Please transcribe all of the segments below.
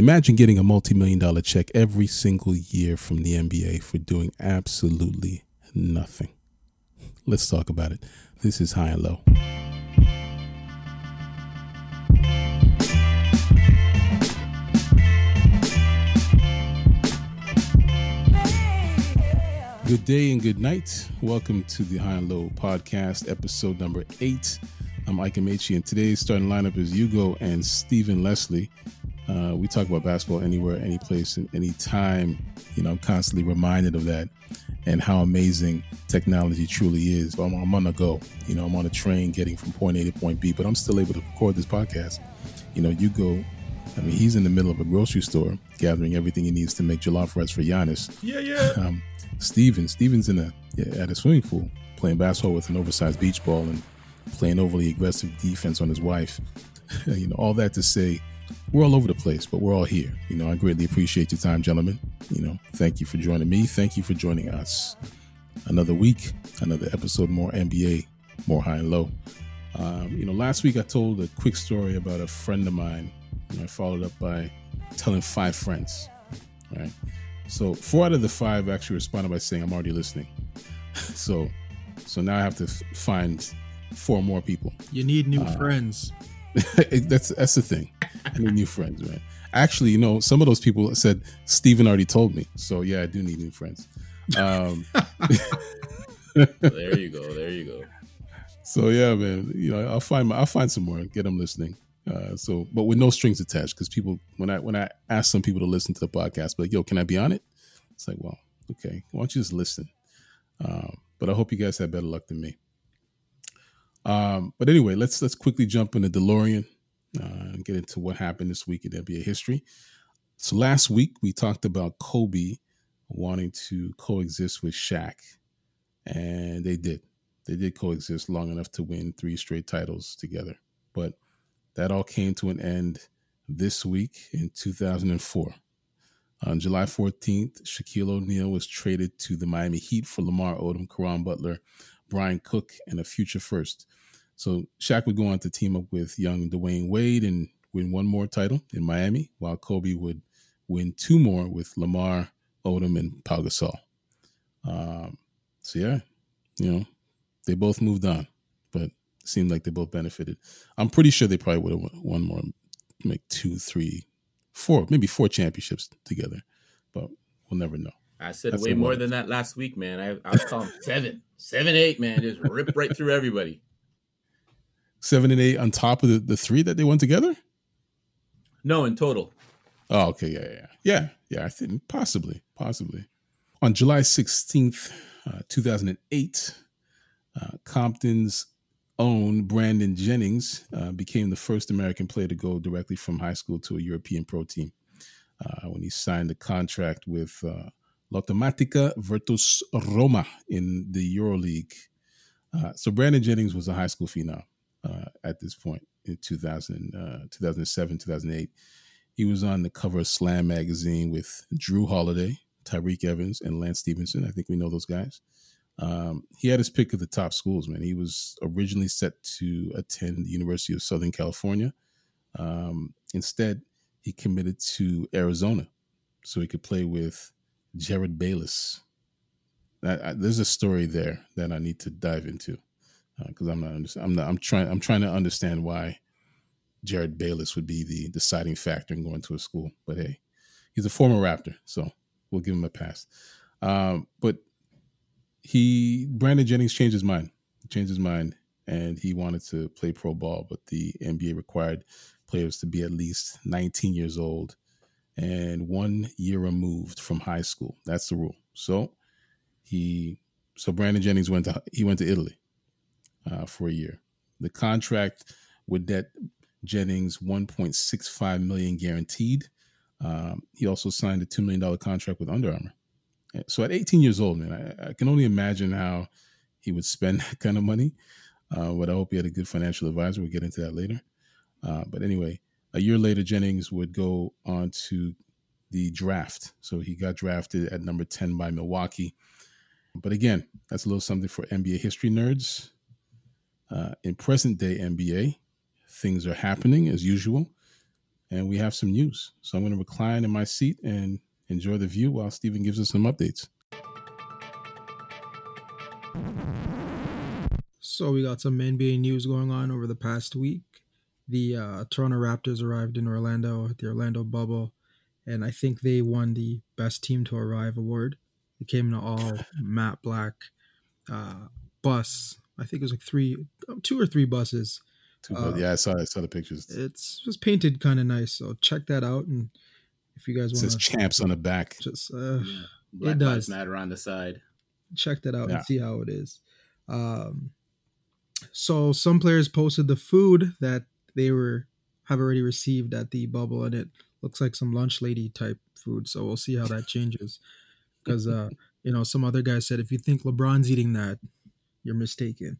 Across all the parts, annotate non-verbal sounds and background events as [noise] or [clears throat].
Imagine getting a multi million dollar check every single year from the NBA for doing absolutely nothing. Let's talk about it. This is High and Low. Good day and good night. Welcome to the High and Low podcast, episode number eight. I'm Ike Amachi, and today's starting lineup is Hugo and Stephen Leslie. Uh, we talk about basketball anywhere, any place, and any time. You know, I'm constantly reminded of that and how amazing technology truly is. I'm, I'm on the go. You know, I'm on a train getting from point A to point B, but I'm still able to record this podcast. You know, Hugo. I mean, he's in the middle of a grocery store gathering everything he needs to make jollof rice for Giannis. Yeah, yeah. [laughs] Um, Steven, Steven's in a yeah, at a swimming pool playing basketball with an oversized beach ball and playing overly aggressive defense on his wife. [laughs] you know, all that to say, we're all over the place, but we're all here. You know, I greatly appreciate your time, gentlemen. You know, thank you for joining me. Thank you for joining us. Another week, another episode, more NBA, more high and low. Um, you know, last week I told a quick story about a friend of mine. And I followed up by telling five friends. Right. So four out of the five actually responded by saying, "I'm already listening." [laughs] so, so now I have to f- find four more people. You need new uh, friends. [laughs] that's that's the thing. I need new friends, man. Actually, you know, some of those people said Steven already told me. So yeah, I do need new friends. Um, there you go. There you go. [laughs] So yeah, man. You know, I'll find my, I'll find some more. Get them listening. Uh, so, but with no strings attached, because people when I when I ask some people to listen to the podcast, like, yo, can I be on it? It's like, well, okay, why don't you just listen? Um, but I hope you guys have better luck than me. Um, but anyway, let's let's quickly jump into DeLorean uh, and get into what happened this week in NBA history. So last week we talked about Kobe wanting to coexist with Shaq, and they did. They did coexist long enough to win three straight titles together. But that all came to an end this week in 2004. On July 14th, Shaquille O'Neal was traded to the Miami Heat for Lamar Odom, Caron Butler, Brian Cook, and a future first. So Shaq would go on to team up with young Dwyane Wade and win one more title in Miami, while Kobe would win two more with Lamar, Odom, and Pau Gasol. Um, so yeah, you know, they both moved on, but it seemed like they both benefited. I'm pretty sure they probably would have won more, like two, three, four, maybe four championships together, but we'll never know. I said That's way more than that last week, man. I, I was calling seven, seven, eight, man. Just rip right through everybody. Seven and eight on top of the, the three that they won together? No, in total. Oh, okay. Yeah, yeah. Yeah, yeah. I think possibly, possibly. On July 16th, uh, 2008, uh, Compton's own Brandon Jennings uh, became the first American player to go directly from high school to a European pro team uh, when he signed a contract with uh, Lottomatica Virtus Roma in the EuroLeague. Uh, so Brandon Jennings was a high school phenom uh, at this point in 2000, uh, 2007, 2008. He was on the cover of Slam magazine with Jrue Holiday, Tyreke Evans, and Lance Stephenson. I think we know those guys. Um, he had his pick of the top schools, man. He was originally set to attend the University of Southern California. Um, instead, he committed to Arizona so he could play with Jerryd Bayless. I, I, there's a story there that I need to dive into because uh, I'm not, I'm not, I'm trying, I'm trying to understand why Jerryd Bayless would be the deciding factor in going to a school. But hey, he's a former Raptor, so we'll give him a pass. Um, but he, Brandon Jennings, changed his mind. He changed his mind, and he wanted to play pro ball, but the NBA required players to be at least 19 years old and one year removed from high school. That's the rule. So he so Brandon Jennings went to he went to Italy uh, for a year. The contract would net Jennings 1.65 million guaranteed. Um, he also signed a two million dollar contract with Under Armour. So at 18 years old, man, I, I, can only imagine how he would spend [laughs] that kind of money. Uh, but I hope he had a good financial advisor. We'll get into that later. Uh, but anyway, a year later, Jennings would go on to the draft. So he got drafted at number 10 by Milwaukee. But again, that's a little something for NBA history nerds. Uh, in present day NBA, things are happening as usual. and we have some news. So I'm going to recline in my seat and enjoy the view while Stephen gives us some updates. So we got some NBA news going on over the past week. The uh, Toronto Raptors arrived in Orlando at the Orlando bubble, and I think they won the best team to arrive award. They came in an all matte black uh, bus. I think it was like three, two or three buses. Two, uh, yeah, I saw I saw the pictures. It's just painted kind of nice, so check that out. And if you guys want, says champs on the back. Just uh, yeah. Black it does matter on the side. Check that out Yeah. and see how it is. Um, so some players posted the food that they were have already received at the bubble, and it looks like some lunch lady type food. So we'll see how that changes. Because uh, [laughs] you know, some other guy said if you think LeBron's eating that, you're mistaken.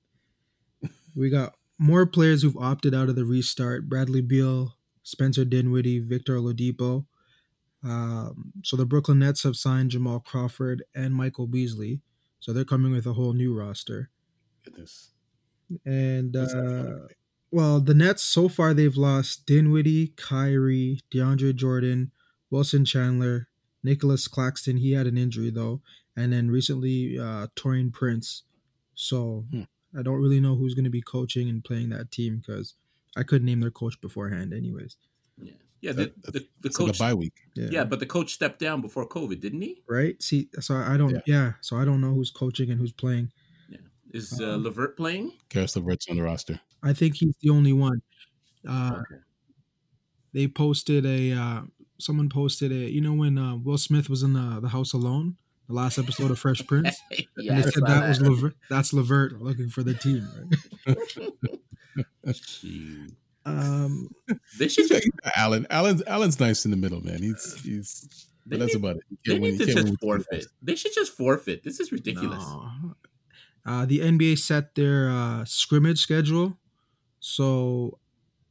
We got more players who've opted out of the restart: Bradley Beal, Spencer Dinwiddie, Victor Oladipo. Um, so the Brooklyn Nets have signed Jamal Crawford and Michael Beasley. So they're coming with a whole new roster. Goodness. And uh, well, the Nets so far they've lost Dinwiddie, Kyrie, DeAndre Jordan, Wilson Chandler, Nicolas Claxton. He had an injury though, and then recently uh, Taurean Prince. So Hmm. I don't really know who's going to be coaching and playing that team because I couldn't name their coach beforehand, anyways. Yeah, yeah. The, That- the, the It's like coach. a bye week. yeah, but the coach stepped down before COVID, didn't he? right. See, so I don't. Yeah. Yeah. so I don't know who's coaching and who's playing. Yeah. Is uh, Um, Levert playing? Caris LeVert's on the roster. I think he's the only one. Uh, Okay. they posted a uh, someone posted a you know when uh, Will Smith was in the, the house alone the last episode of Fresh Prince [laughs] yeah, and they said saw that, was Levert, that's Levert looking for the team right? Gee. um They He's should got, just, he's got Allen. Allen's Allen's nice in the middle, man. He's he's. But that's need- about it. They win- need to just win with two forfeit. guys. They should just forfeit. This is ridiculous. no. uh, the NBA set their uh, scrimmage schedule so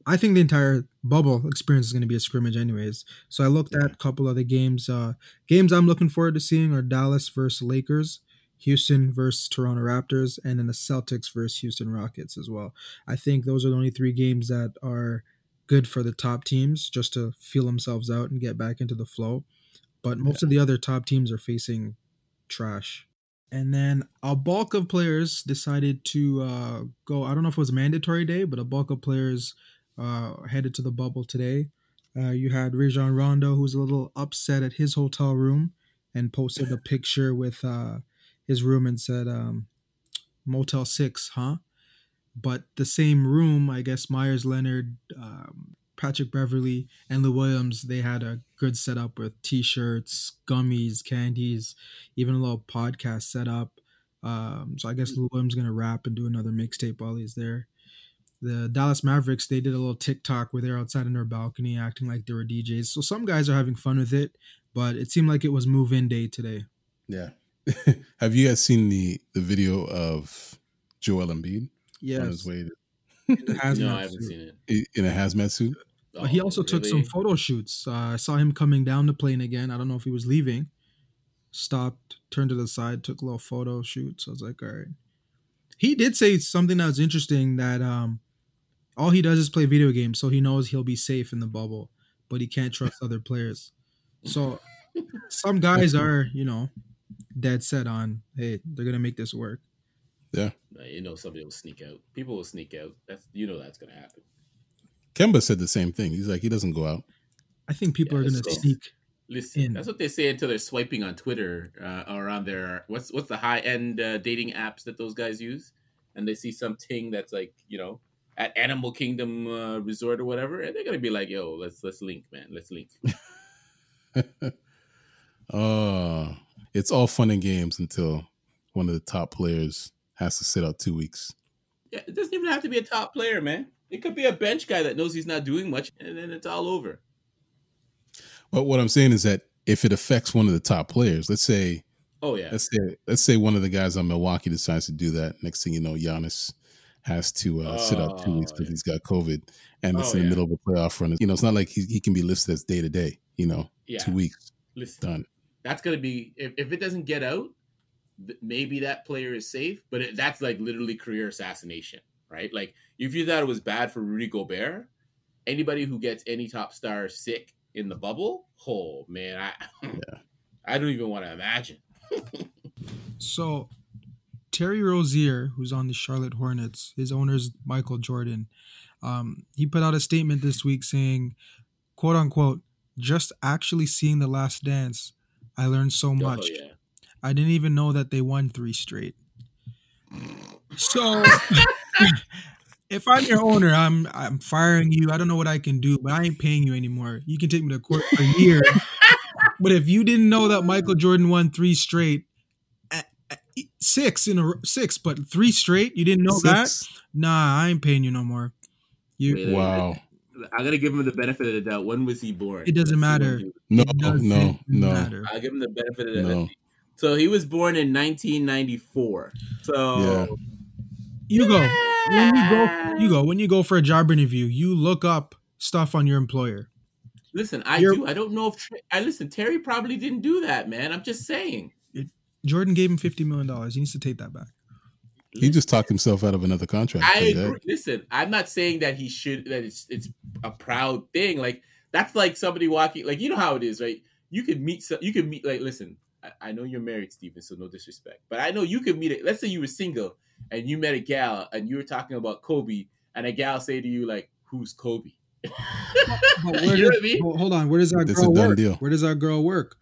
I think the entire bubble experience is going to be a scrimmage anyways so I looked at a couple other games uh, games I'm looking forward to seeing are Dallas versus Lakers Houston versus Toronto Raptors, and then the Celtics versus Houston Rockets as well. I think those are the only three games that are good for the top teams just to feel themselves out and get back into the flow. But most of the other top teams are facing trash. And then a bulk of players decided to uh, go. I don't know if it was a mandatory day, but a bulk of players uh, headed to the bubble today. Uh, you had Rajon Rondo, who was a little upset at his hotel room and posted a [laughs] picture with uh, his room and said um, Motel 6, huh? But the same room, I guess Meyers Leonard, um, Patrick Beverley, and Lou Williams, they had a good setup with t shirts, gummies, candies, even a little podcast setup. Um, so I guess Lou Williams going to rap and do another mixtape while he's there. The Dallas Mavericks, they did a little TikTok where they're outside on their balcony acting like they were DJs. So some guys are having fun with it, but it seemed like it was move in day today. Yeah. [laughs] Have you guys seen the the video of Joel Embiid on Yes. his way to, in the hazmat no, I haven't suit. seen it. in a hazmat suit? Uh, he Oh, also took some photo shoots. Uh, I saw him coming down the plane again. I don't know if he was leaving. Stopped, turned to the side, took a little photo shoot. So I was like, all right. He did say something that was interesting that um, all he does is play video games, so he knows he'll be safe in the bubble, but he can't trust [laughs] other players. So some guys are, you know, dead set on, hey, they're gonna make this work. Yeah. You know somebody will sneak out. People will sneak out. That's you know that's gonna happen. Kemba said the same thing. He's like, he doesn't go out. I think people Yeah, are gonna it's cool. sneak. Listen, In. that's what they say until they're swiping on Twitter uh, or on their what's what's the high end uh, dating apps that those guys use, and they see something that's like you know at Animal Kingdom uh, Resort or whatever, and they're gonna be like, "Yo, let's let's link, man, let's link." Oh, [laughs] it's all fun and games until one of the top players has to sit out two weeks. Yeah, it doesn't even have to be a top player, man. It could be a bench guy that knows he's not doing much, and then it's all over. But what I'm saying is that if it affects one of the top players, let's say Oh yeah, let's say let's say one of the guys on Milwaukee decides to do that. Next thing you know, Giannis has to uh, sit out two weeks Oh, because he's got COVID, and it's Oh, in the yeah. middle of a playoff run. You know, it's not like he, he can be listed as day to day. You know, yeah. two weeks Listen, done. that's gonna be if, if it doesn't get out, th- maybe that player is safe, but it, that's like literally career assassination, right? Like if you thought it was bad for Rudy Gobert, anybody who gets any top star sick in the bubble, oh man, I [laughs] Yeah. I don't even want to imagine. [laughs] So Terry Rozier, who's on the Charlotte Hornets, his owner's Michael Jordan. Um, he put out a statement this week saying, "quote unquote," just actually seeing the Last Dance, I learned so much. Oh, yeah. I didn't even know that they won three straight. So if I'm your owner, I'm I'm firing you. I don't know what I can do, but I ain't paying you anymore. You can take me to court for a year. [laughs] but if you didn't know that Michael Jordan won three straight, six in a six, but three straight, you didn't know that? Nah, I ain't paying you no more. You. Wait, Wow. I'm gonna give him the benefit of the doubt. When was he born? It doesn't Let's see when matter. he- No, it doesn't no, no. matter. I'll give him the benefit of the No. doubt. So he was born in 1994. So Yeah. You go when you go. You go when you go for a job interview. You look up stuff on your employer. Listen, I You're- do. I don't know if I listen. Terry probably didn't do that, man. I'm just saying. Jordan gave him fifty million dollars. He needs to take that back. He just talked himself out of another contract. I Tell that. agree. Listen, I'm not saying that he should. That it's it's a proud thing. Like that's like somebody walking. Like you know how it is, right? You could meet. some- You could meet. Like listen, I, I know you're married, Steven, so no disrespect, but I know you could meet. A, let's say you were single and you met a gal and you were talking about Kobe, and a gal say to you like, "Who's Kobe?" [laughs] But where you know does, what I mean? hold on, where does that It's a girl done work? deal. Where does our girl work?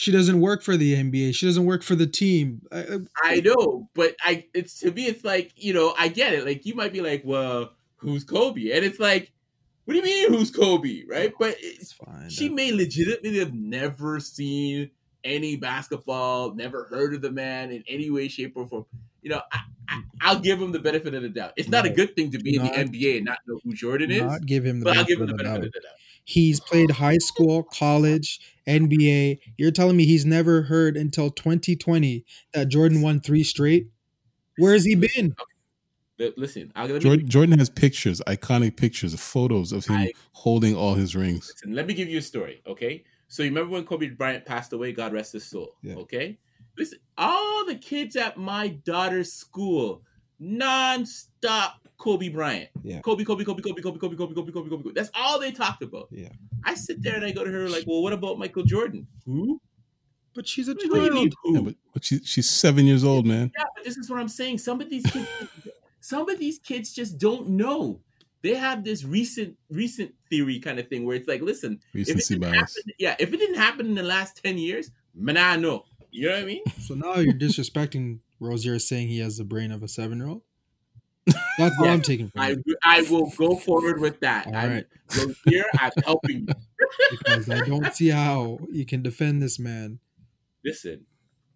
She doesn't work for the NBA. She doesn't work for the team. I- I- know, but I it's to me it's like, you know, I get it. Like you might be like, well, who's Kobe? And it's like, what do you mean who's Kobe? Right? But it's, fine. she may legitimately have never seen any basketball, never heard of the man in any way, shape, or form. You know, I, I, I'll give him the benefit of the doubt. It's not a good thing to be Not- in the NBA and not know who Jordan is, not give him the but I'll give him the the benefit doubt. of the doubt. He's played high school, college, NBA. You're telling me he's never heard until 2020 that Jordan won three straight? Where has he been? But listen, I'll let Jordan, Jordan has pictures, iconic pictures, photos of him I- holding all his rings. listen, let me give you a story, okay? So you remember when Kobe Bryant passed away? God rest his soul. Yeah. Okay. Listen, all the kids at my daughter's school, non-stop Kobe Bryant. Yeah. Kobe, Kobe, Kobe, Kobe, Kobe, Kobe, Kobe, Kobe, Kobe, Kobe. That's all they talked about. Yeah. I sit there and I go to her like, well, what about Michael Jordan? Who? But she's a What do you mean child. Yeah, but, but she, she's seven years old, man. Yeah, but this is what I'm saying. Some of these kids, [laughs] some of these kids just don't know. They have this recent, recent theory kind of thing where it's like, listen, if it bias. happen, yeah, if it didn't happen in the last ten years, man, I know. You know what I mean? So now you're disrespecting Rozier saying he has the brain of a seven year old? That's what Yeah. I'm taking from I it. I will go forward with that. All I'm right. so here. I'm helping you. [laughs] Because I don't see how you can defend this man. Listen,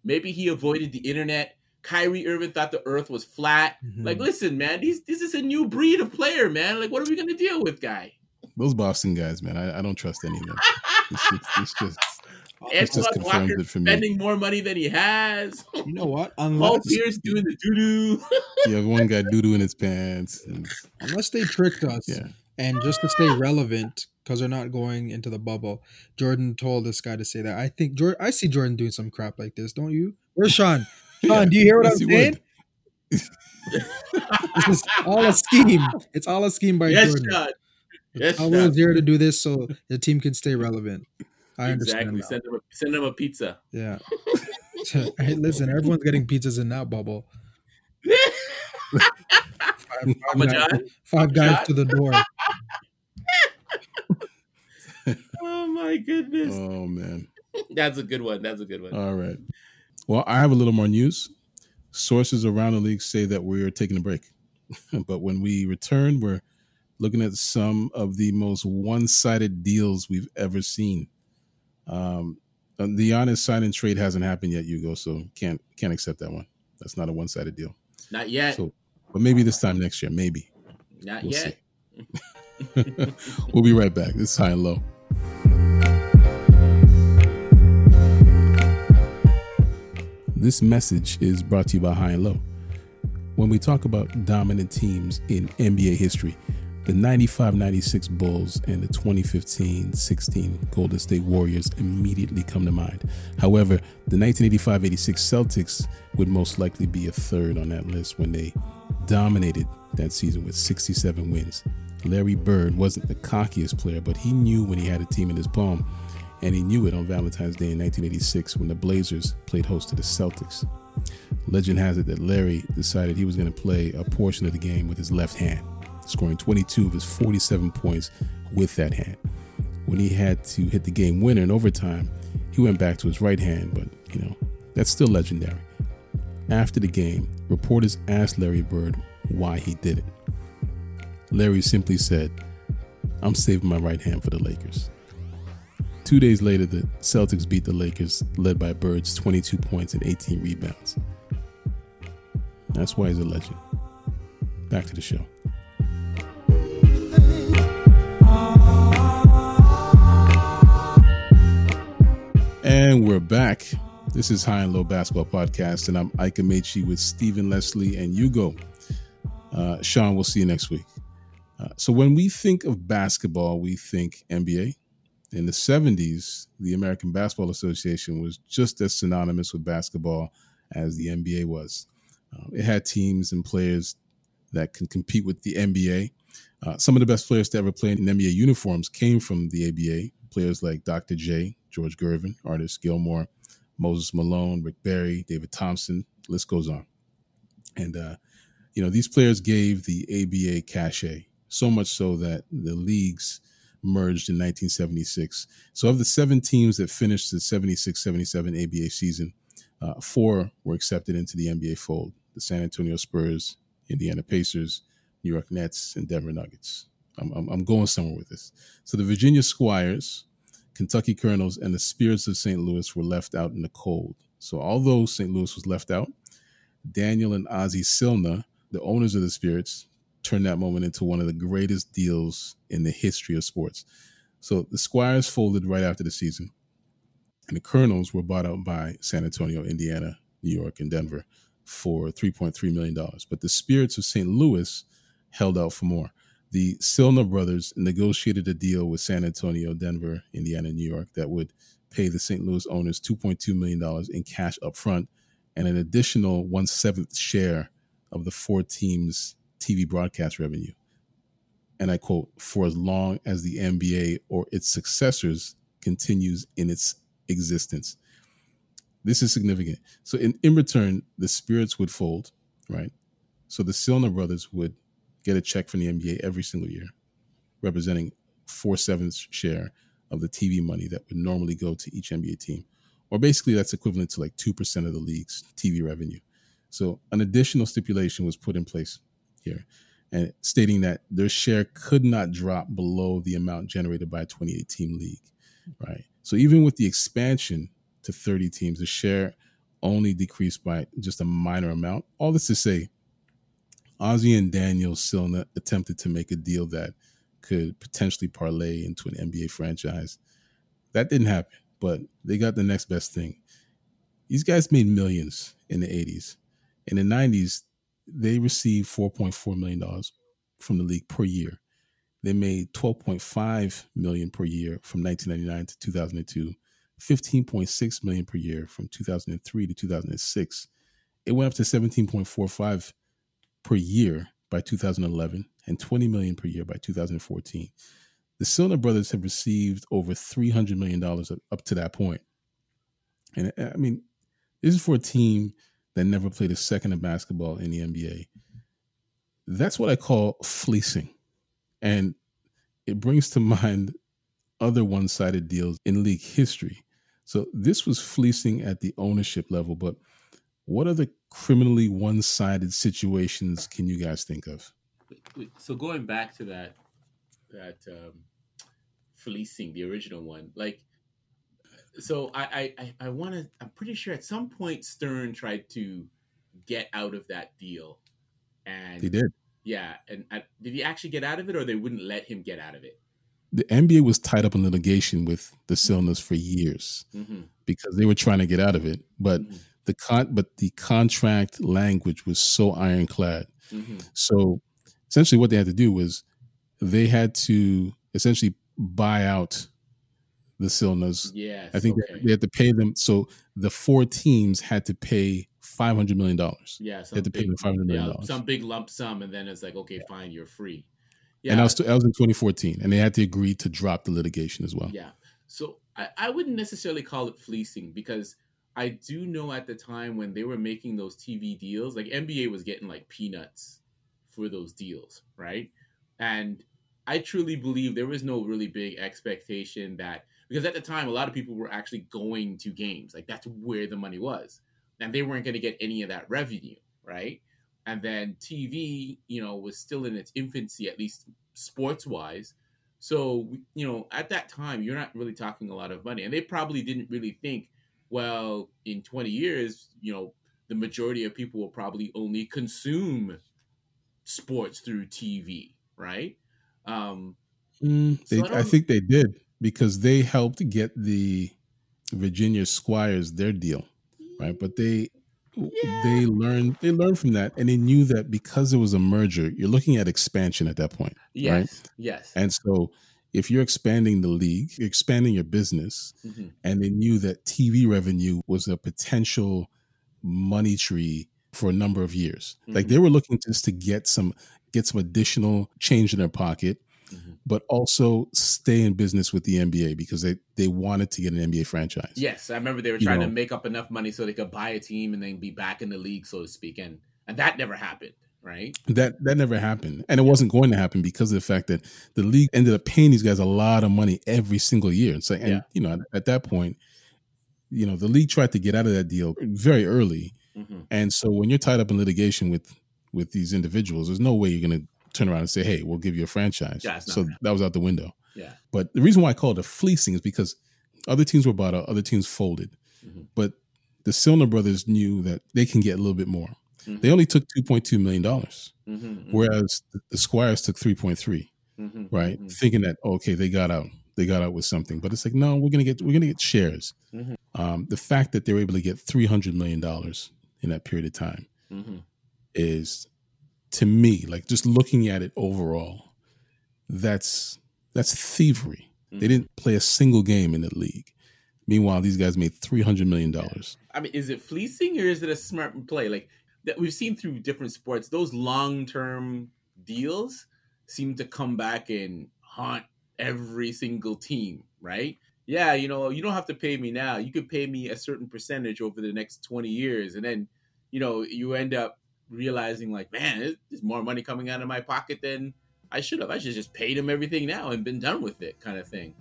maybe he avoided the internet. Kyrie Irving thought the Earth was flat. Mhm. Like, listen, man, these this is a new breed of player, man. Like, what are we gonna deal with, guy? Those Boston guys, man, I, I don't trust any of them. It's just, it's just, it's just confirmed Walker it for me. spending more money than he has. You know what? Paul Unless Pierce doing the doo doo. You have one guy doo doo in his pants. And, unless they tricked us yeah. and just to stay relevant because they're not going into the bubble. Jordan told this guy to say that. I think Jordan. I see Jordan doing some crap like this. Don't you? Where's Sean? [laughs] Sean, Yeah, do you hear what I'm he saying? would. [laughs] This is all a scheme. It's all a scheme by yes, Jordan. Sean. Yes, I Sean. was there to do this so the team can stay relevant. I understand. Exactly. Send them, a send him a pizza. Yeah. [laughs] [laughs] hey, listen, everyone's getting pizzas in that bubble. Five, [laughs] five guys, five guys to the door. Oh my goodness. Oh, man. That's a good one. That's a good one. All right. Well, I have a little more news. Sources around the league say that we're taking a break. but when we return, we're looking at some of the most one sided deals we've ever seen. Um, the honest sign and trade hasn't happened yet, Hugo, so can't can't accept that one. That's not a one sided deal. Not yet. So, but maybe this time next year, maybe. Not We'll yet. see. [laughs] we'll be right back. This is high and low. This message is brought to you by High and Low. When we talk about dominant teams in NBA history, the 95 96 Bulls and the 2015 16 Golden State Warriors immediately come to mind. However, the 1985 86 Celtics would most likely be a third on that list when they dominated that season with 67 wins. Larry Bird wasn't the cockiest player, but he knew when he had a team in his palm, and he knew it on Valentine's Day in 1986 when the Blazers played host to the Celtics. Legend has it that Larry decided he was going to play a portion of the game with his left hand, scoring 22 of his 47 points with that hand. When he had to hit the game winner in overtime, he went back to his right hand, but you know, that's still legendary. After the game, reporters asked Larry Bird why he did it. Larry simply said, I'm saving my right hand for the Lakers. Two days later, the Celtics beat the Lakers, led by Bird's 22 points and 18 rebounds. That's why he's a legend. Back to the show. And we're back. This is High and Low Basketball Podcast, and I'm Ike Amechi with Stephen Leslie and Hugo. Uh, Sean, we'll see you next week. Uh, so, when we think of basketball, we think NBA. In the 70s, the American Basketball Association was just as synonymous with basketball as the NBA was. Uh, it had teams and players that can compete with the NBA. Uh, some of the best players to ever play in NBA uniforms came from the ABA. Players like Dr. J, George Gervin, Artis Gilmore, Moses Malone, Rick Barry, David Thompson, list goes on. And, uh, you know, these players gave the ABA cachet, so much so that the leagues merged in 1976. So, of the seven teams that finished the 76 77 ABA season, uh, four were accepted into the NBA fold the San Antonio Spurs, Indiana Pacers, New York Nets, and Denver Nuggets. I'm, I'm, going somewhere with this. So, the Virginia Squires, Kentucky Colonels, and the Spirits of St. Louis were left out in the cold. So, although St. Louis was left out, Daniel and Ozzie Silna, the owners of the Spirits, turned that moment into one of the greatest deals in the history of sports. So, the Squires folded right after the season, and the Colonels were bought out by San Antonio, Indiana, New York, and Denver for $3.3 million. But the Spirits of St. Louis held out for more the Silna brothers negotiated a deal with San Antonio, Denver, Indiana, New York that would pay the St. Louis owners $2.2 million in cash up front and an additional one seventh share of the four teams' TV broadcast revenue. And I quote, for as long as the NBA or its successors continues in its existence. This is significant. So, in, in return, the spirits would fold, right? So, the Silna brothers would get a check from the NBA every single year, representing four sevenths share of the TV money that would normally go to each NBA team. Or basically, that's equivalent to like 2% of the league's TV revenue. So, an additional stipulation was put in place here, and stating that their share could not drop below the amount generated by a 28 team league, right? So, even with the expansion to 30 teams, the share only decreased by just a minor amount. All this to say, Ozzie and Daniel Silna attempted to make a deal that could potentially parlay into an NBA franchise. That didn't happen, but they got the next best thing. These guys made millions in the 80s. In the 90s, they received $4.4 million from the league per year. They made 12.5 million per year from 1999 to 2002, 15.6 million per year from 2003 to 2006. It went up to 17.45 per year by 2011 and 20 million per year by 2014. The Silna brothers have received over 300 million dollars up to that point. And uh, I mean, this is for a team that never played a second of basketball in the NBA. That's what I call fleecing. And it brings to [laughs] mind other one sided deals in league history. So this was fleecing at the ownership level, but what other criminally one-sided situations can you guys think of? So going back to that, that um, fleecing, the original one, like, so I I I want to. I'm pretty sure at some point Stern tried to get out of that deal, and he did. Yeah, and uh, did he actually get out of it, or they wouldn't let him get out of it? The NBA was tied up in litigation with the Silnas for years mm-hmm. because they were trying to get out of it, but. Mm-hmm the con but the contract language was so ironclad. Mm-hmm. So essentially what they had to do was they had to essentially buy out the Silnas. Yeah, I think okay. they had to pay them. So the four teams had to pay five hundred million dollars. Yeah, they had to big, pay them five hundred million dollars. Yeah, some big lump sum, and then it's like, okay, fine, you're free. Yeah. And I was, that was in 2014. And they had to agree to drop the litigation as well. Yeah. So I, I wouldn't necessarily call it fleecing because I do know at the time when they were making those TV deals, like NBA was getting like peanuts for those deals, right? And I truly believe there was no really big expectation that because at the time a lot of people were actually going to games, like that's where the money was, and they weren't going to get any of that revenue, right? and then TV, you know, was still in its infancy, at least sports wise. So, you know, at that time, you're not really talking a lot of money. And they probably didn't really think, well, in 20 years, you know, the majority of people will probably only consume sports through TV, right? Um, mm, they, I, I think they did because they helped get the Virginia Squires their deal, right? But they yeah. they learned they learned from that and they knew that because it was a merger you're looking at expansion at that point yes right? yes and so if you're expanding the league you're expanding your business mm-hmm. and they knew that tv revenue was a potential money tree for a number of years mm-hmm. like they were looking just to get some get some additional change in their pocket mm-hmm. but also stay in business with the NBA because they, they wanted to get an NBA franchise. Yes, I remember they were trying you know, to make up enough money so they could buy a team and then be back in the league, so to speak, and and that never happened. Right. That that never happened, and it wasn't going to happen because of the fact that the league ended up paying these guys a lot of money every single year. Like, and yeah. you know, at that point, you know, the league tried to get out of that deal very early, mm-hmm. and so when you're tied up in litigation with with these individuals, there's no way you're going to turn around and say, "Hey, we'll give you a franchise." Yeah, so that was out the window. Yeah. But the reason why I call it a fleecing is because other teams were bought out, other teams folded, mm-hmm. but the Silna brothers knew that they can get a little bit more. Mm-hmm. They only took two point two million dollars, mm-hmm, mm-hmm. whereas the, the, Squires took three point three. Mm-hmm, right, mm-hmm. thinking that okay, they got out, they got out with something, but it's like no, we're gonna get we're gonna get shares. Um, the fact that they were able to get three hundred million dollars in that period of time is to me, like just looking at it overall, that's that's thievery. They didn't play a single game in the league. Meanwhile, these guys made three hundred million dollars. I mean, is it fleecing or is it a smart play? Like that we've seen through different sports, those long term deals seem to come back and haunt every single team, right? Yeah, you know, you don't have to pay me now. You could pay me a certain percentage over the next 20 years. And then, you know, you end up realizing like, man, there's more money coming out of my pocket than I should have. I should just paid him everything now and been done with it, kind of thing.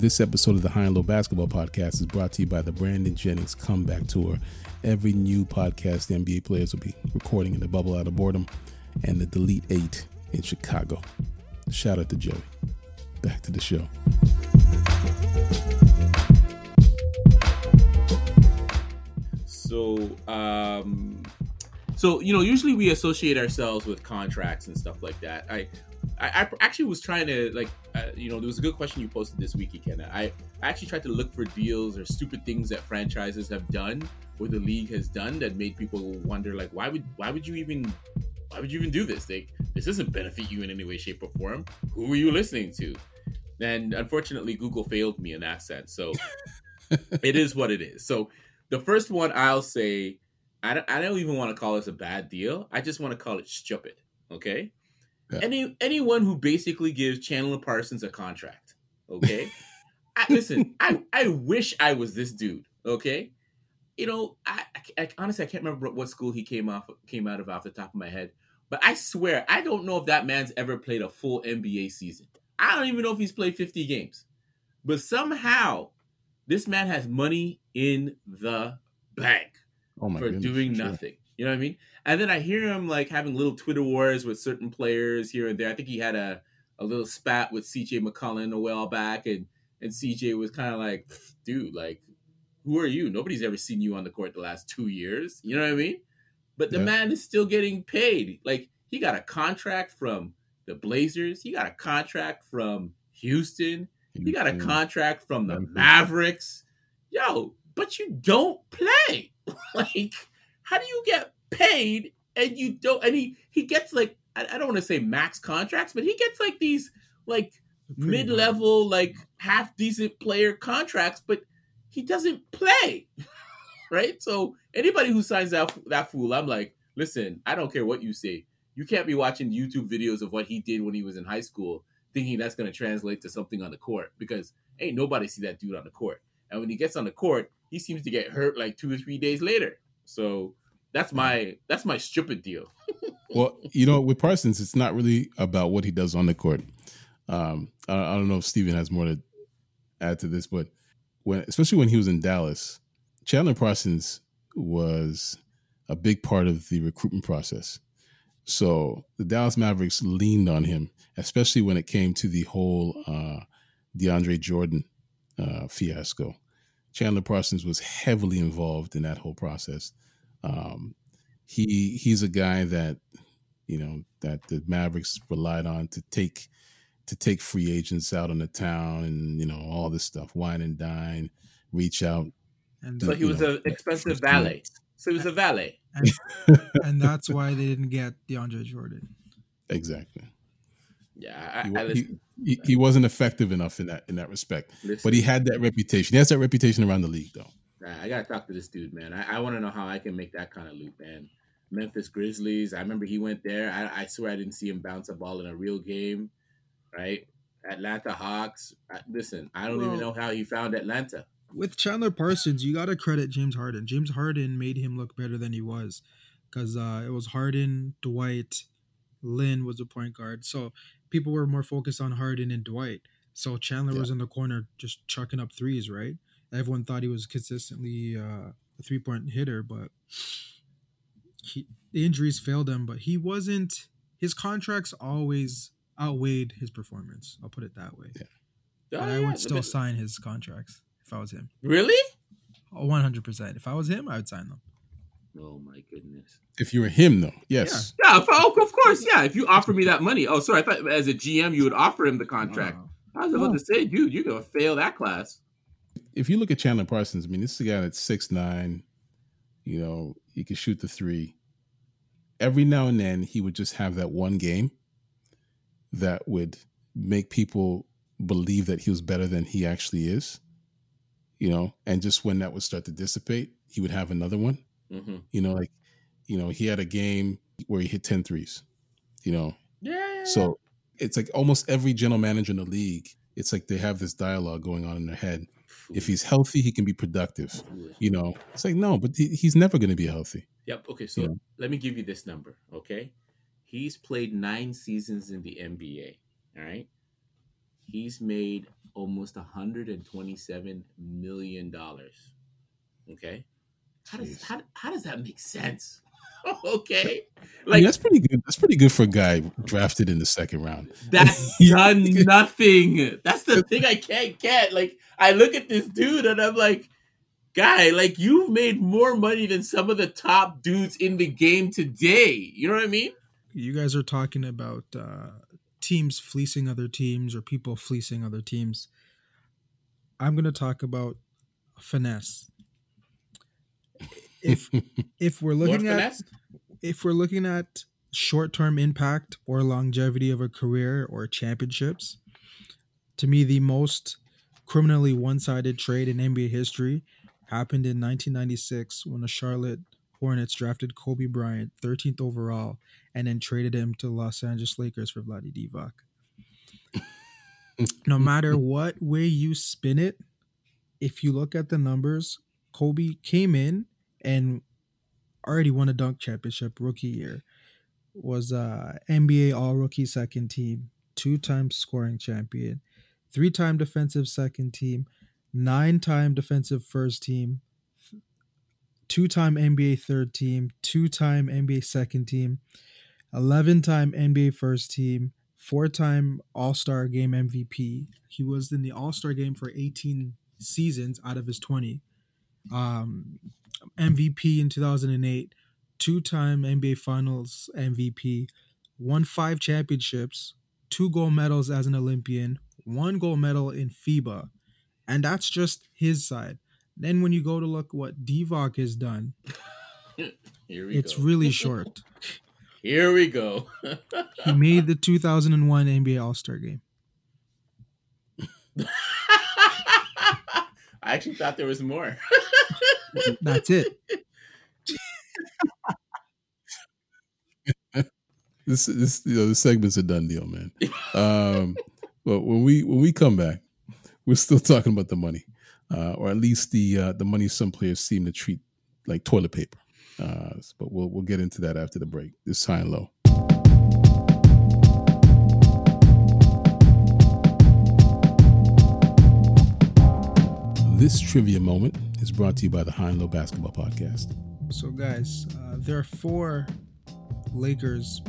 This episode of the High and Low Basketball Podcast is brought to you by the Brandon Jennings Comeback Tour. Every new podcast the NBA players will be recording in the Bubble Out of Boredom and the Delete Eight in Chicago. Shout out to Joey. Back to the show. So, um, so you know, usually we associate ourselves with contracts and stuff like that. I, I, I actually was trying to like, uh, you know, there was a good question you posted this week, Ikenna. I, I actually tried to look for deals or stupid things that franchises have done or the league has done that made people wonder, like, why would why would you even why would you even do this? Like, this doesn't benefit you in any way, shape, or form. Who are you listening to? And unfortunately, Google failed me in that sense. So [laughs] it is what it is. So the first one I'll say, I don't, I don't even want to call this a bad deal. I just want to call it stupid. Okay. Yeah. Any anyone who basically gives Chandler Parsons a contract. Okay. [laughs] I, listen, I I wish I was this dude. Okay. You know, I, I, I honestly I can't remember what school he came off came out of off the top of my head, but I swear I don't know if that man's ever played a full NBA season. I don't even know if he's played 50 games. But somehow this man has money in the bank oh for goodness, doing sure. nothing. You know what I mean? And then I hear him like having little Twitter wars with certain players here and there. I think he had a, a little spat with CJ McCollum a while back, and and CJ was kind of like, dude, like, who are you? Nobody's ever seen you on the court the last two years. You know what I mean? But the yeah. man is still getting paid. Like he got a contract from the Blazers. He got a contract from Houston. He got a contract from the Mavericks. Yo, but you don't play. [laughs] like, how do you get paid and you don't? And he, he gets like, I, I don't want to say max contracts, but he gets like these like mid level, like half decent player contracts, but he doesn't play. [laughs] right? So anybody who signs that that fool, I'm like, listen, I don't care what you say. You can't be watching YouTube videos of what he did when he was in high school, thinking that's going to translate to something on the court because ain't nobody see that dude on the court. And when he gets on the court, he seems to get hurt like two or three days later. So that's my that's my stupid deal. [laughs] well, you know, with Parsons, it's not really about what he does on the court. Um, I, I don't know if Steven has more to add to this, but when especially when he was in Dallas, Chandler Parsons was a big part of the recruitment process. So the Dallas Mavericks leaned on him, especially when it came to the whole uh, DeAndre Jordan uh, fiasco. Chandler Parsons was heavily involved in that whole process. Um, he he's a guy that you know that the Mavericks relied on to take to take free agents out on the town and you know all this stuff, wine and dine, reach out. And so he was an expensive valet. So he was a valet, and, [laughs] and that's why they didn't get DeAndre Jordan. Exactly. Yeah, I, I he, he, he, wasn't effective enough in that in that respect. Listen, but he had that reputation. He has that reputation around the league, though. I gotta talk to this dude, man. I, I want to know how I can make that kind of loop, man. Memphis Grizzlies. I remember he went there. I, I swear I didn't see him bounce a ball in a real game, right? Atlanta Hawks. I, listen, I don't well, even know how he found Atlanta. With Chandler Parsons, you got to credit James Harden. James Harden made him look better than he was because uh, it was Harden, Dwight, Lin was a point guard. So people were more focused on Harden and Dwight. So Chandler yeah. was in the corner just chucking up threes, right? Everyone thought he was consistently uh, a three point hitter, but he, the injuries failed him. But he wasn't. His contracts always outweighed his performance. I'll put it that way. Yeah. Oh, I would still sign his contracts if I was him. Really? One hundred percent. If I was him, I would sign them. Oh my goodness! If you were him, though, yes. Yeah, yeah oh, of course, yeah. If you offer me that money, oh, sorry, I thought as a GM you would offer him the contract. I was about to say, dude, you're gonna fail that class. If you look at Chandler Parsons, I mean, this is a guy that's six nine. You know, he can shoot the three. Every now and then, he would just have that one game that would make people believe that he was better than he actually is. You know, and just when that would start to dissipate, he would have another one Mm-hmm. You know, like, you know, he had a game where he hit 10 threes, you know. Yeah. So it's like almost every general manager in the league, it's like they have this dialogue going on in their head. If he's healthy, he can be productive. You know, it's like, no, but he, he's never going to be healthy. Yep. Okay. So you know? let me give you this number. Okay. He's played nine seasons in the NBA. All right. He's made almost $127 million. Okay. How does how, how does that make sense? [laughs] okay, like I mean, that's pretty good. That's pretty good for a guy drafted in the second round. That's [laughs] done nothing. That's the thing I can't get. Like I look at this dude and I'm like, guy, like you've made more money than some of the top dudes in the game today. You know what I mean? You guys are talking about uh, teams fleecing other teams or people fleecing other teams. I'm going to talk about finesse if [laughs] if we're looking at if we're looking at short-term impact or longevity of a career or championships, to me the most criminally one-sided trade in NBA history happened in 1996 when the Charlotte Hornets drafted Kobe Bryant 13th overall and then traded him to Los Angeles Lakers for Vlade Divac. no matter [laughs] what way you spin it, if you look at the numbers, Kobe came in and already won a dunk championship rookie year. Was uh NBA All Rookie second team, two time scoring champion, three time defensive second team, nine time defensive first team, two time NBA third team, two time NBA second team, 11 time NBA first team, four time All Star game MVP. He was in the All Star game for 18 seasons out of his 20. Um, MVP in 2008, two time NBA Finals MVP, won five championships, two gold medals as an Olympian, one gold medal in FIBA. And that's just his side. Then when you go to look what Divac has done, [laughs] it's go. really short. [laughs] Here we go. [laughs] he made the 2001 NBA All Star game. I actually thought there was more. That's it. [laughs] this this you know the segment's a done deal, man. Um, but when we when we come back, we're still talking about the money, uh, or at least the uh, the money some players seem to treat like toilet paper. Uh, but we'll we'll get into that after the break. This high and low. This trivia moment is brought to you by the High and Low Basketball Podcast. So, guys, uh, there are four Lakers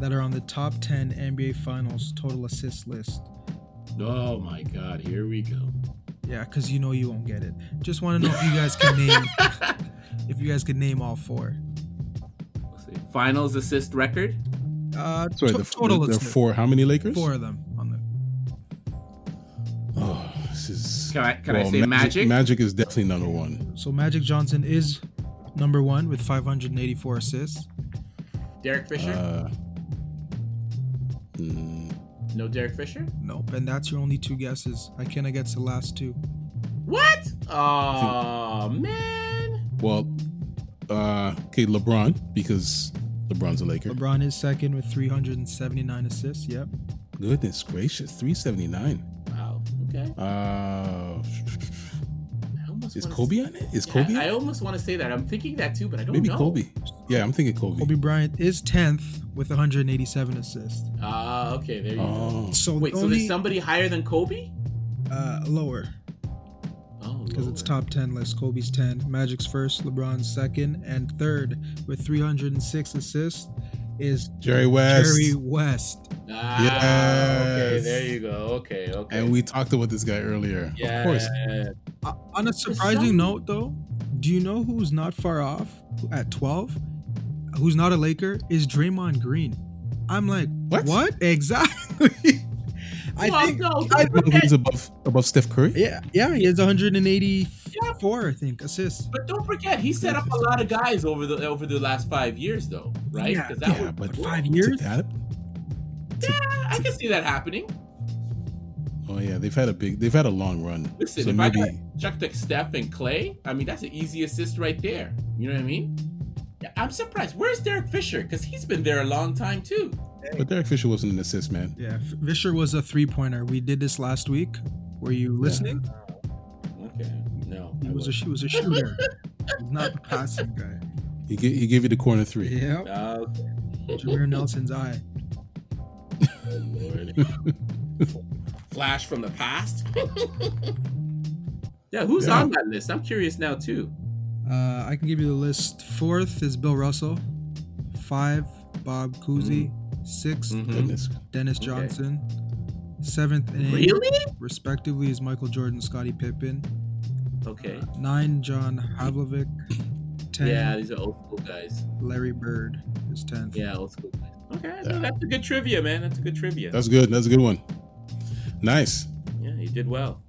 that are on the top 10 NBA Finals total assist list. Oh my God! Here we go. Yeah, because you know you won't get it. Just want to know if you guys can name [laughs] if you guys could name all four. Finals assist record. Uh, Sorry, to- the, total there are four. How many Lakers? Four of them this is. Can I can I say Magic? Magic is definitely number one. So Magic Johnson is number one with 584 assists. Derek Fisher? Uh, mm, no Derek Fisher. Nope, and that's your only two guesses. I cannot get to the last two. What? Oh man. well, uh, okay, LeBron because LeBron's a Laker. LeBron is second with 379 assists. Yep. Goodness gracious, three seventy nine. Wow. Okay. Uh, is Kobe say- on it? Is Yeah, Kobe? I almost want to say that. I'm thinking that too, but I don't Maybe know. Kobe. Yeah, I'm thinking Kobe. Kobe Bryant is 10th with 187 assists. Ah, okay. There you go. Oh, So Wait, so only there's somebody higher than Kobe? uh, lower Oh, because it's top 10 list. Kobe's 10, Magic's first, LeBron's second, and third with 306 assists is Jerry West. Jerry West. Ah, okay. There you go. Okay, okay. And we talked about this guy earlier. yeah. Of course. Uh, on a surprising some- note, though, do you know who's not far off at 12? Who's not a Laker is Draymond Green. I'm like, What? what? Exactly. [laughs] I Well, think, no, I don't forget, above above Steph Curry. yeah, yeah, he has 184, I think, assists. but don't forget, he set up a lot of guys over the over the last five years, though, right? Yeah, 'Cause that Yeah, was- but five to years? that- I can see that happening. Oh yeah, they've had a big, they've had a long run. Listen, so if maybe I got Chuck to Steph and Clay, I mean that's an easy assist right there. You know what I mean? I'm surprised. Where's Derek Fisher? Because he's been there a long time too. But Derek Fisher wasn't an assist man. Yeah, Fisher was a three pointer. We did this last week. Were you listening? Okay, no, He I was a wasn't. he was a shooter. He's not the passing guy. He gave, he gave you the corner three. Yeah, okay. Jameer Nelson's eye. Oh, Lord. Flash from the past. [laughs] yeah, who's Yeah. on that list? I'm curious now too. Uh, I can give you the list. Fourth is Bill Russell. Five, Bob Cousy. 6th Mhm. Goodness. Dennis Okay. Johnson. Seventh and eighth, Really? respectively, is Michael Jordan, Scottie Pippen. Okay. Nine, John Havlicek. Ten, Yeah, these are old school guys. Larry Bird is tenth. Yeah, old school guys. Okay, no, Yeah. that's a good trivia, man. That's a good trivia. That's good. That's a good one. Nice. yeah, you did well.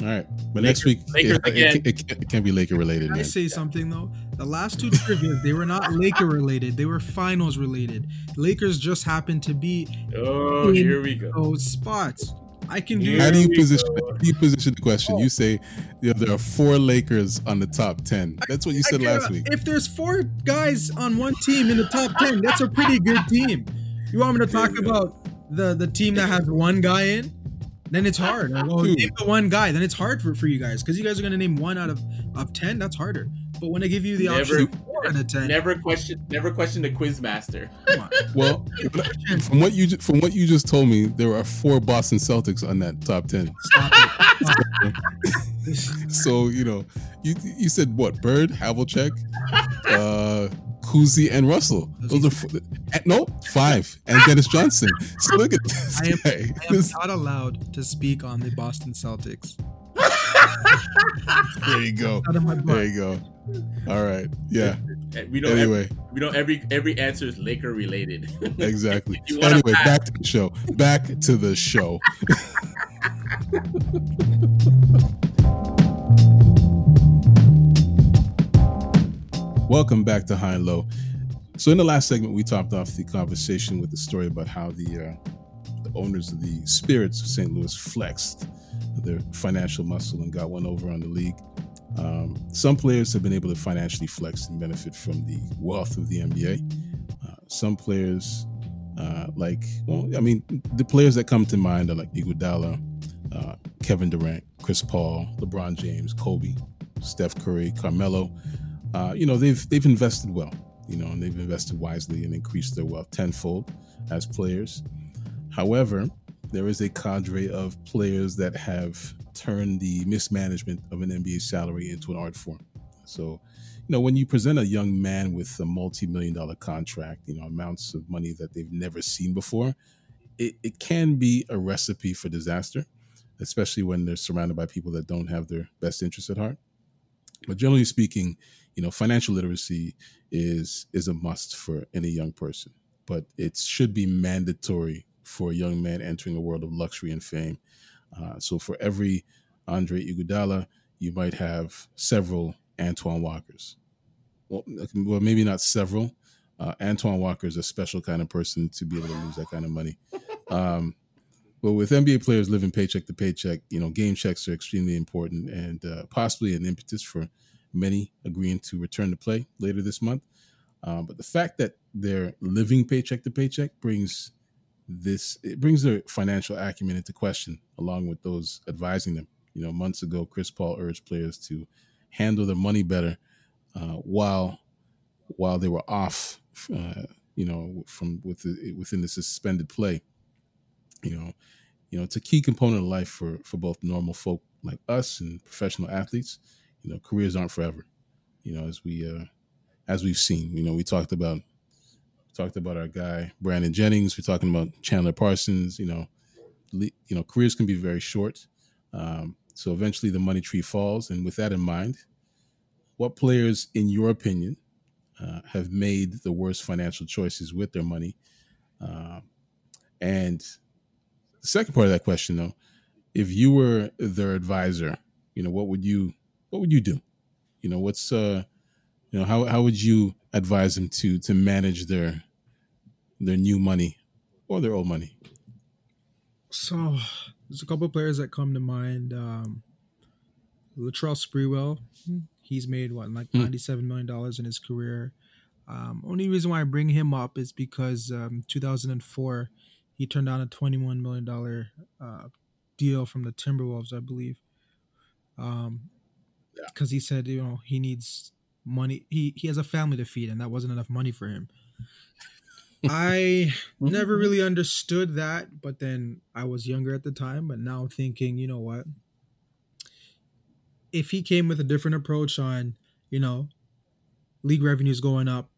All right. But next week, Lakers it, again. it, it, it can't be Laker related, Can I man. say something though? The last two trivia, they were not Laker related. They were finals related. Lakers just happened to be Oh, In here we go. those spots. I can do How do you position? How do you position the question? You oh. say you know, there are four Lakers on the top ten. That's what you I said care- last week. If there's four guys on one team in the top ten, that's a pretty good team. You want me to talk about the the team that has one guy in? Then it's hard. Like, oh, name the one guy. Then it's hard for, for you guys because you guys are gonna name one out of of ten. That's harder. But when I give you the Never- option of four out of ten, Never question. Never question the quiz master. [laughs] come on. Well, from what you from what you just told me, there are four Boston Celtics on that top ten. Stop it. So you know, you you said what? Bird, Havlicek, uh, Cousy, and Russell. Those are four, eh, no five, and Dennis Johnson. So look at this I am- guy. I am not allowed to speak on the Boston Celtics. [laughs] there you go. Out of my There you go. All right. Yeah. We know. Every, Anyway, we know every every answer is Laker related. [laughs] exactly. Anyway, back- back to the show. Back to the show. [laughs] Welcome back to High and Low. So, in the last segment, we topped off the conversation with the story about how the uh, the owners of the Spirits of St. Louis flexed their financial muscle and got one over on the league. Um, some players have been able to financially flex and benefit from the wealth of the NBA. Uh, some players, uh, like well, I mean, the players that come to mind are like Iguodala, uh, Kevin Durant, Chris Paul, LeBron James, Kobe, Steph Curry, Carmelo. Uh, you know, they've they've invested well. You know, and they've invested wisely and increased their wealth tenfold as players. However, there is a cadre of players that have turned the mismanagement of an NBA salary into an art form. So, you know, when you present a young man with a multi-million dollar contract, you know, amounts of money that they've never seen before, it, it can be a recipe for disaster, especially when they're surrounded by people that don't have their best interests at heart. But generally speaking, you know, financial literacy is is a must for any young person, but it should be mandatory for a young man entering a world of luxury and fame. Uh, so for every Andre Iguodala, you might have several Antoine Walkers. Well, well, maybe not several. Uh, Antoine Walker is a special kind of person to be able to lose that kind of money. Um, but with NBA players living paycheck to paycheck, you know, game checks are extremely important and uh, possibly an impetus for many agreeing to return to play later this month. Um, but the fact that they're living paycheck to paycheck brings this it brings their financial acumen into question, along with those advising them. You know, months ago, Chris Paul urged players to handle their money better uh, while while they were off. Uh, you know, from with the, within the suspended play. You know, you know, it's a key component of life for for both normal folk like us and professional athletes. You know, careers aren't forever. You know, as we uh, as we've seen. You know, we talked about talked about our guy Brandon Jennings. We're talking about Chandler Parsons. You know, you know, careers can be very short. Um, so eventually, the money tree falls. And with that in mind, what players, in your opinion, uh, have made the worst financial choices with their money? Uh, and the second part of that question, though, if you were their advisor, you know, what would you what would you do? You know, what's uh, you know, how how would you advise them to to manage their their new money or their old money? So there's a couple players that come to mind. Um, Latrell Sprewell, he's made what like hmm. ninety seven million dollars in his career. Um, only reason why I bring him up is because um, 2004 he turned down a 21 million dollar uh, deal from the Timberwolves, I believe. Um, because he said you know he needs money. He he has a family to feed, and that wasn't enough money for him. I [laughs] never really understood that, but then I was younger at the time. But now thinking, you know what? If he came with a different approach on, you know, league revenues going up,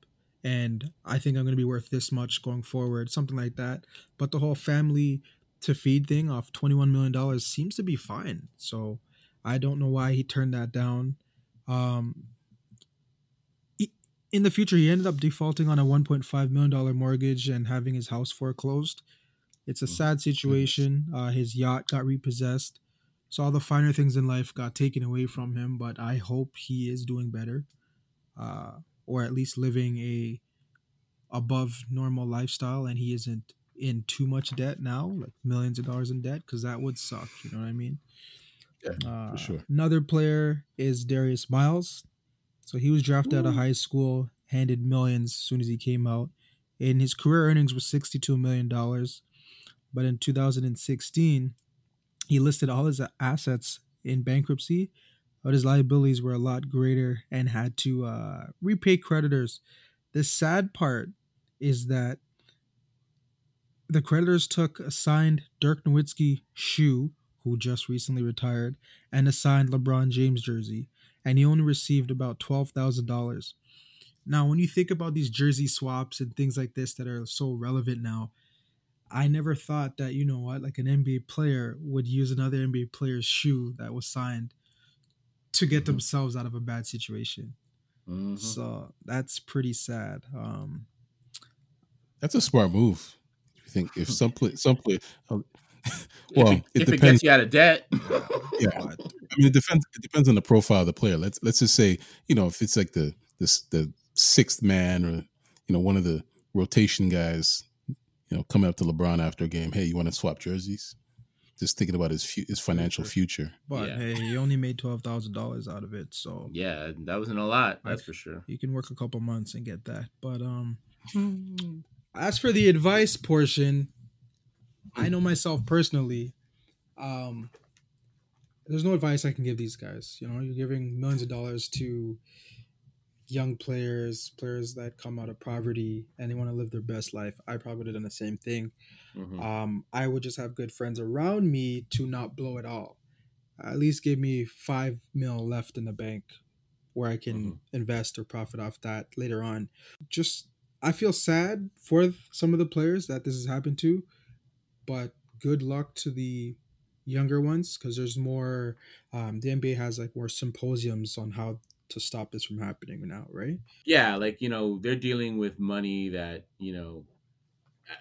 and I think I'm going to be worth this much going forward, something like that. But the whole family to feed thing off $21 million seems to be fine. So I don't know why he turned that down. Um, in the future, he ended up defaulting on a $1.5 million mortgage and having his house foreclosed. It's a oh, sad situation. Uh, his yacht got repossessed. So all the finer things in life got taken away from him, but I hope he is doing better. Uh, or at least living a above normal lifestyle and he isn't in too much debt now, like millions of dollars in debt, because that would suck. You know what I mean? Yeah, uh, for sure. Another player is Darius Miles. So he was drafted Ooh. out of high school, handed millions as soon as he came out. And his career earnings were $62 million. But in 2016, he listed all his assets in bankruptcy, but his liabilities were a lot greater and had to uh, repay creditors. The sad part is that the creditors took a signed Dirk Nowitzki shoe, who just recently retired, and a signed LeBron James jersey and he only received about $12,000. Now, when you think about these jersey swaps and things like this that are so relevant now, I never thought that, you know what, like an NBA player would use another NBA player's shoe that was signed to get mm-hmm. themselves out of a bad situation. Mm-hmm. So that's pretty sad. Um, that's a smart move. You think if [laughs] some play, some play, well, if, it, it if depends. it gets you out of debt. [laughs] yeah, I mean, it depends. It depends on the profile of the player. Let's let's just say, you know, if it's like the the, the sixth man or you know one of the rotation guys, you know, coming up to LeBron after a game, hey, you want to swap jerseys? Just thinking about his his financial future. But yeah. hey, he only made twelve thousand dollars out of it, so yeah, that wasn't a lot. That's for sure. You can work a couple months and get that, but um, [laughs] As for the advice portion, I know myself personally. Um, there's no advice I can give these guys. You know, you're giving millions of dollars to young players, players that come out of poverty and they want to live their best life. I probably would have done the same thing. Mhm. Um, I would just have good friends around me to not blow it all. At least give me five mil left in the bank where I can Mhm. invest or profit off that later on. Just, I feel sad for some of the players that this has happened to, but good luck to the younger ones because there's more. Um, the NBA has like more symposiums on how to stop this from happening now, right? yeah like you know they're dealing with money that you know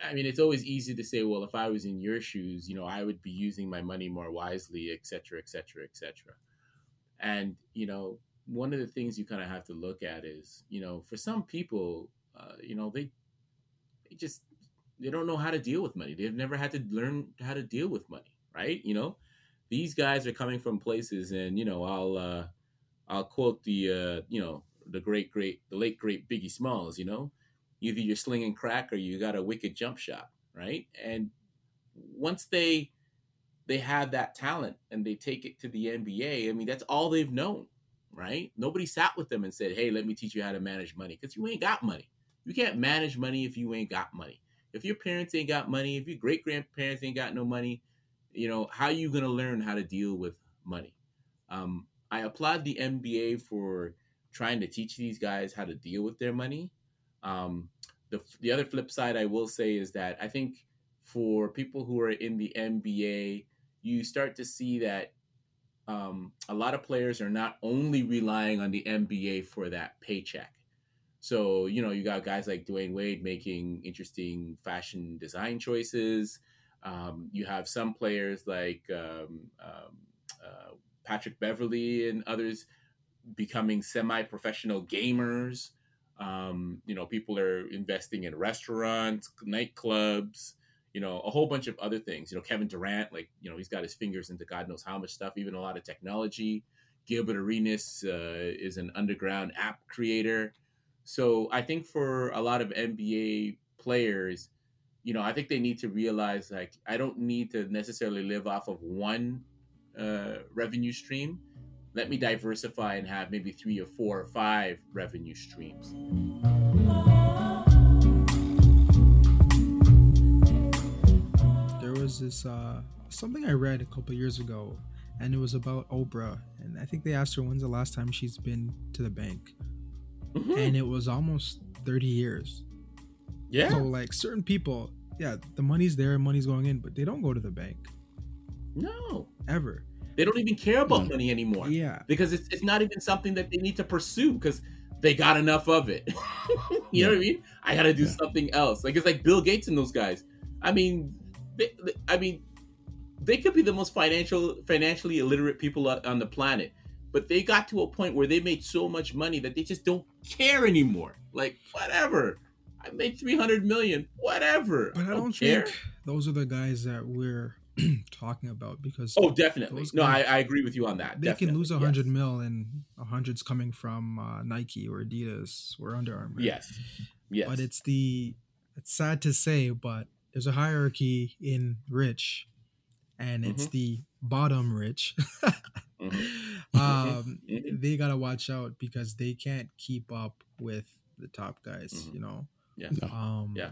I- mean it's always easy to say well if i was in your shoes you know i would be using my money more wisely et cetera et cetera et cetera and you know one of the things you kind of have to look at is you know for some people uh, you know they they just they don't know how to deal with money they've never had to learn how to deal with money right you know these guys are coming from places and you know i'll uh I'll quote the uh, you know the great great the late great Biggie Smalls. You know, either you're slinging crack or you got a wicked jump shot, right? And once they they have that talent and they take it to the NBA, I mean that's all they've known, right? Nobody sat with them and said, "Hey, let me teach you how to manage money," because you ain't got money. You can't manage money if you ain't got money. If your parents ain't got money, if your great grandparents ain't got no money, you know how you gonna learn how to deal with money? Um, I applaud the NBA for trying to teach these guys how to deal with their money. Um, the the other flip side I will say is that I think for people who are in the NBA, you start to see that um, a lot of players are not only relying on the NBA for that paycheck. So you know you got guys like Dwyane Wade making interesting fashion design choices. Um, you have some players like um, um, uh, Patrick Beverley and others becoming semi-professional gamers. Um, you know, people are investing in restaurants, nightclubs, you know, a whole bunch of other things. You know, Kevin Durant, like, you know, he's got his fingers into God knows how much stuff, even a lot of technology. Gilbert Arenas uh, is an underground app creator. So I think for a lot of NBA players, you know, I think they need to realize like I don't need to necessarily live off of one uh, revenue stream. Let me diversify and have maybe three or four or five revenue streams. There was this uh, something I read a couple years ago, and it was about Oprah, and I think they asked her when's the last time she's been to the bank, Mhm. and it was almost thirty years. Yeah, So like certain people, yeah, the money's there, money's going in, but they don't go to the bank no, ever. they don't even care about Mm. money anymore Yeah, because it's, it's not even something that they need to pursue because they got enough of it. [laughs] you know what I mean? I got to do Yeah. something else. Like it's like Bill Gates and those guys. I mean, they, they- I mean, they could be the most financial financially illiterate people on on the planet, but they got to a point where they made so much money that they just don't care anymore. Like whatever, I made three hundred million, whatever. but I don't care. think those are the guys that we're [clears throat] talking about because Oh, definitely. Those No, I, I agree with you on that. they can lose a Yes. hundred mil, and a hundred's coming from uh, Nike or Adidas or Under Armour. Yes. Yes. but it's the it's sad to say but there's a hierarchy in rich and it's Mhm. the bottom rich [laughs] Mhm. Um [laughs] they gotta watch out because they can't keep up with the top guys Mhm. you know Yeah. No. um Yeah.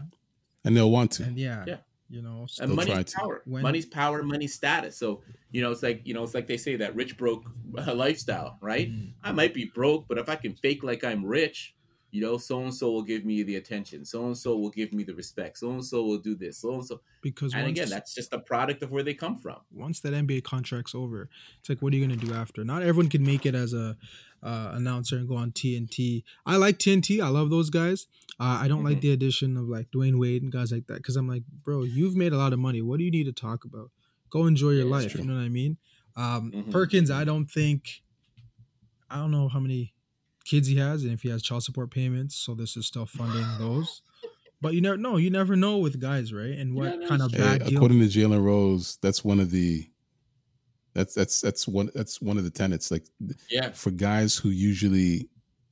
and they'll want to. and yeah, Yeah. you know so- and money's power. When- money's power, money's status. So you know, it's like you know, it's like they say that rich broke uh, [laughs] lifestyle, right? Mm. I might be broke, but if I can fake like I'm rich, you know, so and so will give me the attention. So and so will give me the respect. So and so will do this. So and so, because and once, again, that's just a product of where they come from. once that NBA contract's over, it's like, what are you gonna do after? Not everyone can make it as a uh, announcer and go on TNT. I like TNT. I love those guys. Uh, I don't like Mhm. the addition of like Dwyane Wade and guys like that because I'm like, bro, you've made a lot of money. What do you need to talk about? Go enjoy your Yeah, life. You know what I mean? Um, Mhm. Perkins, I don't think. I don't know how many kids he has and if he has child support payments, so this is still funding those. But you never know. You never know with guys, right? And what Yeah, kind of it's Hey, bad deal according to Jalen Rose, that's one of the that's that's that's one that's one of the tenets. Like Yeah, for guys who usually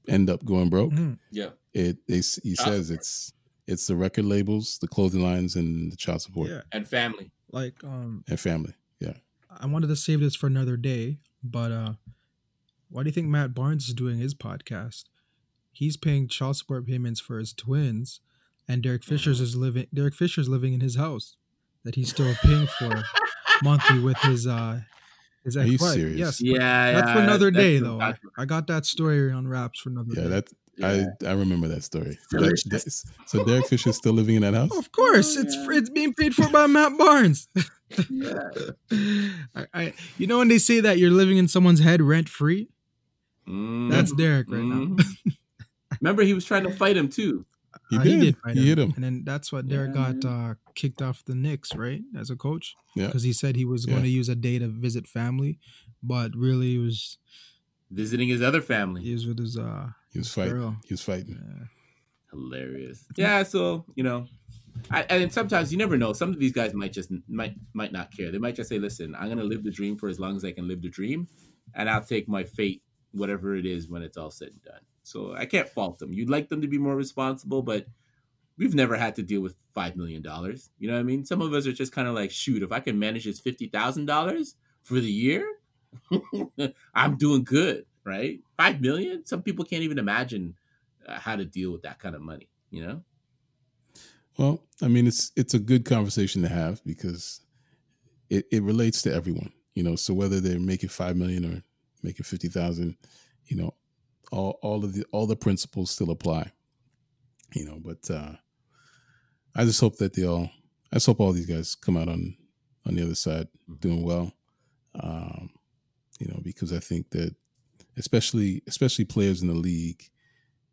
end up going broke, Mhm. yeah, it they he Child says support. it's It's the record labels, the clothing lines, and the child support Yeah, and family. like um, and family. Yeah. I wanted to save this for another day, but uh, why do you think Matt Barnes is doing his podcast? He's paying child support payments for his twins, and Derek Fisher's is living. Derek Fisher's living in his house that he's still paying for [laughs] monthly with his uh his Are you ex-wife. serious? Yes, Yeah, that's yeah, for another that's- day that's- though. I, that's- I got that story on wraps for another Yeah, day. that yeah. I I remember that story. Delicious. [laughs] That- that's- so Derek Fisher's still living in that house. of course, Oh, it's yeah. it's being paid for by Matt Barnes. [laughs] Yeah. I, I, you know when they say that you're living in someone's head rent free, Mm. that's Derek right now. Mhm. [laughs] Remember, he was trying to fight him too. He Uh, did. fight He hit him. and then that's what Derek Yeah. got uh, kicked off the Knicks, right, as a coach, Yeah. because he said he was Yeah. going to use a day to visit family, but really it was Visiting his other family. he was with his uh He was fighting. girl. He was fighting. Yeah. Hilarious. Yeah, so you know, I, and sometimes you never know. Some of these guys might just might might not care. They might just say, "Listen, I'm gonna live the dream for as long as I can live the dream, and I'll take my fate, whatever it is, when it's all said and done." So I can't fault them. You'd like them to be more responsible, but we've never had to deal with five million dollars. You know what I mean? Some of us are just kind of like, shoot, if I can manage this fifty thousand dollars for the year, [laughs] I'm doing good, right? Five million. Some people can't even imagine uh, how to deal with that kind of money. You know? Well, I mean, it's it's a good conversation to have because it, it relates to everyone. You know, so whether they're making five million or making fifty thousand, you know, all all of the all the principles still apply. You know, but uh I just hope that they all I just hope all these guys come out on on the other side doing well. Um, you know, because I think that especially especially players in the league,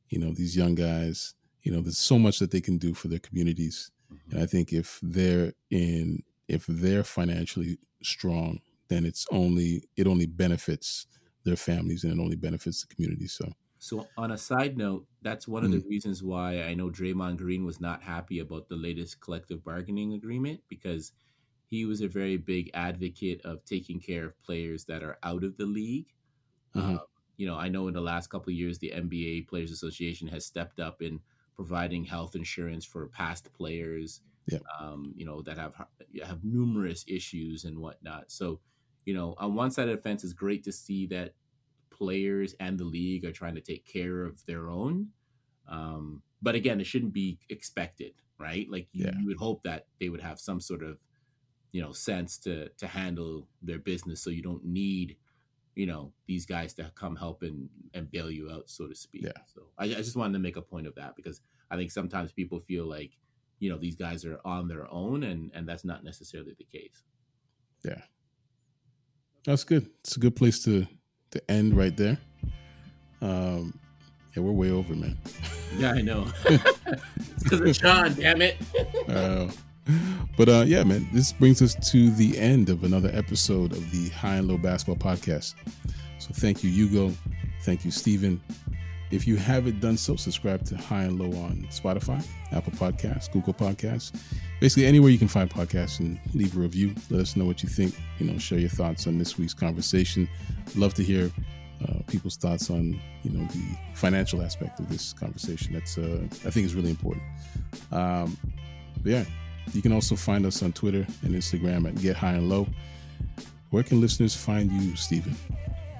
you know, these young guys, you know, there's so much that they can do for their communities. And I think if they're in if they're financially strong, then it's only it only benefits their families and it only benefits the community. So So, on a side note, that's one of the reasons why I know Draymond Green was not happy about the latest collective bargaining agreement because he was a very big advocate of taking care of players that are out of the league. Mhm. Uh, you know, I know in the last couple of years, the NBA Players Association has stepped up in providing health insurance for past players, Yep. um, you know, that have have numerous issues and whatnot. So, you know, on one side of the fence, it's great to see that players and the league are trying to take care of their own. Um, but again, it shouldn't be expected, right? Like you, Yeah. you would hope that they would have some sort of, you know, sense to to handle their business, so you don't need, you know, these guys to come help and and bail you out, so to speak. Yeah. So I, I just wanted to make a point of that because I think sometimes people feel like, you know, these guys are on their own, and and that's not necessarily the case. That's good. It's a good place to to end right there. Um yeah, we're way over, man. [laughs] Yeah, I know. [laughs] Because of Sean, damn it. Uh, but uh, yeah, man, this brings us to the end of another episode of the High and Low Basketball Podcast. So thank you, Hugo. Thank you, Steven. If you haven't done so, subscribe to High and Low on Spotify, Apple Podcasts, Google Podcasts, basically anywhere you can find podcasts and leave a review. Let us know what you think. You know, share your thoughts on this week's conversation. Love to hear uh, people's thoughts on you know the financial aspect of this conversation. That's uh, I think is really important. Um, but yeah, you can also find us on Twitter and Instagram at Get High and Low. Where can listeners find you, Steven?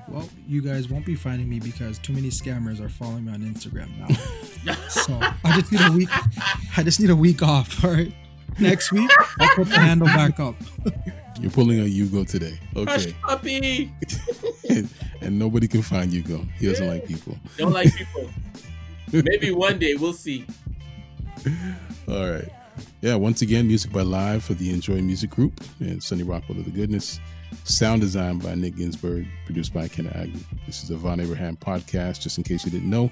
Well, you guys won't be finding me because too many scammers are following me on Instagram now. [laughs] so I just need a week. I just need a week off. All right. Next week, I'll put the handle back up. You're pulling a Hugo today. Hush Okay. puppy. and, [laughs] and nobody can find Hugo. He doesn't like people. Don't like people. Maybe one day we'll see. All right. Yeah, once again, music by Live for the Enjoy Music Group and Sunny Rockwell of the Goodness. Sound design by Nick Ginsburg, produced by Ken Agnew. This is a Von Abraham podcast, just in case you didn't know.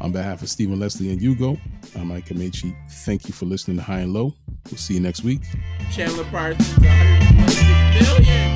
On behalf of Stephen Leslie and Hugo, I'm Mike Amechi. Thank you for listening to High and Low. We'll see you next week. Chandler Parsons, 126 million.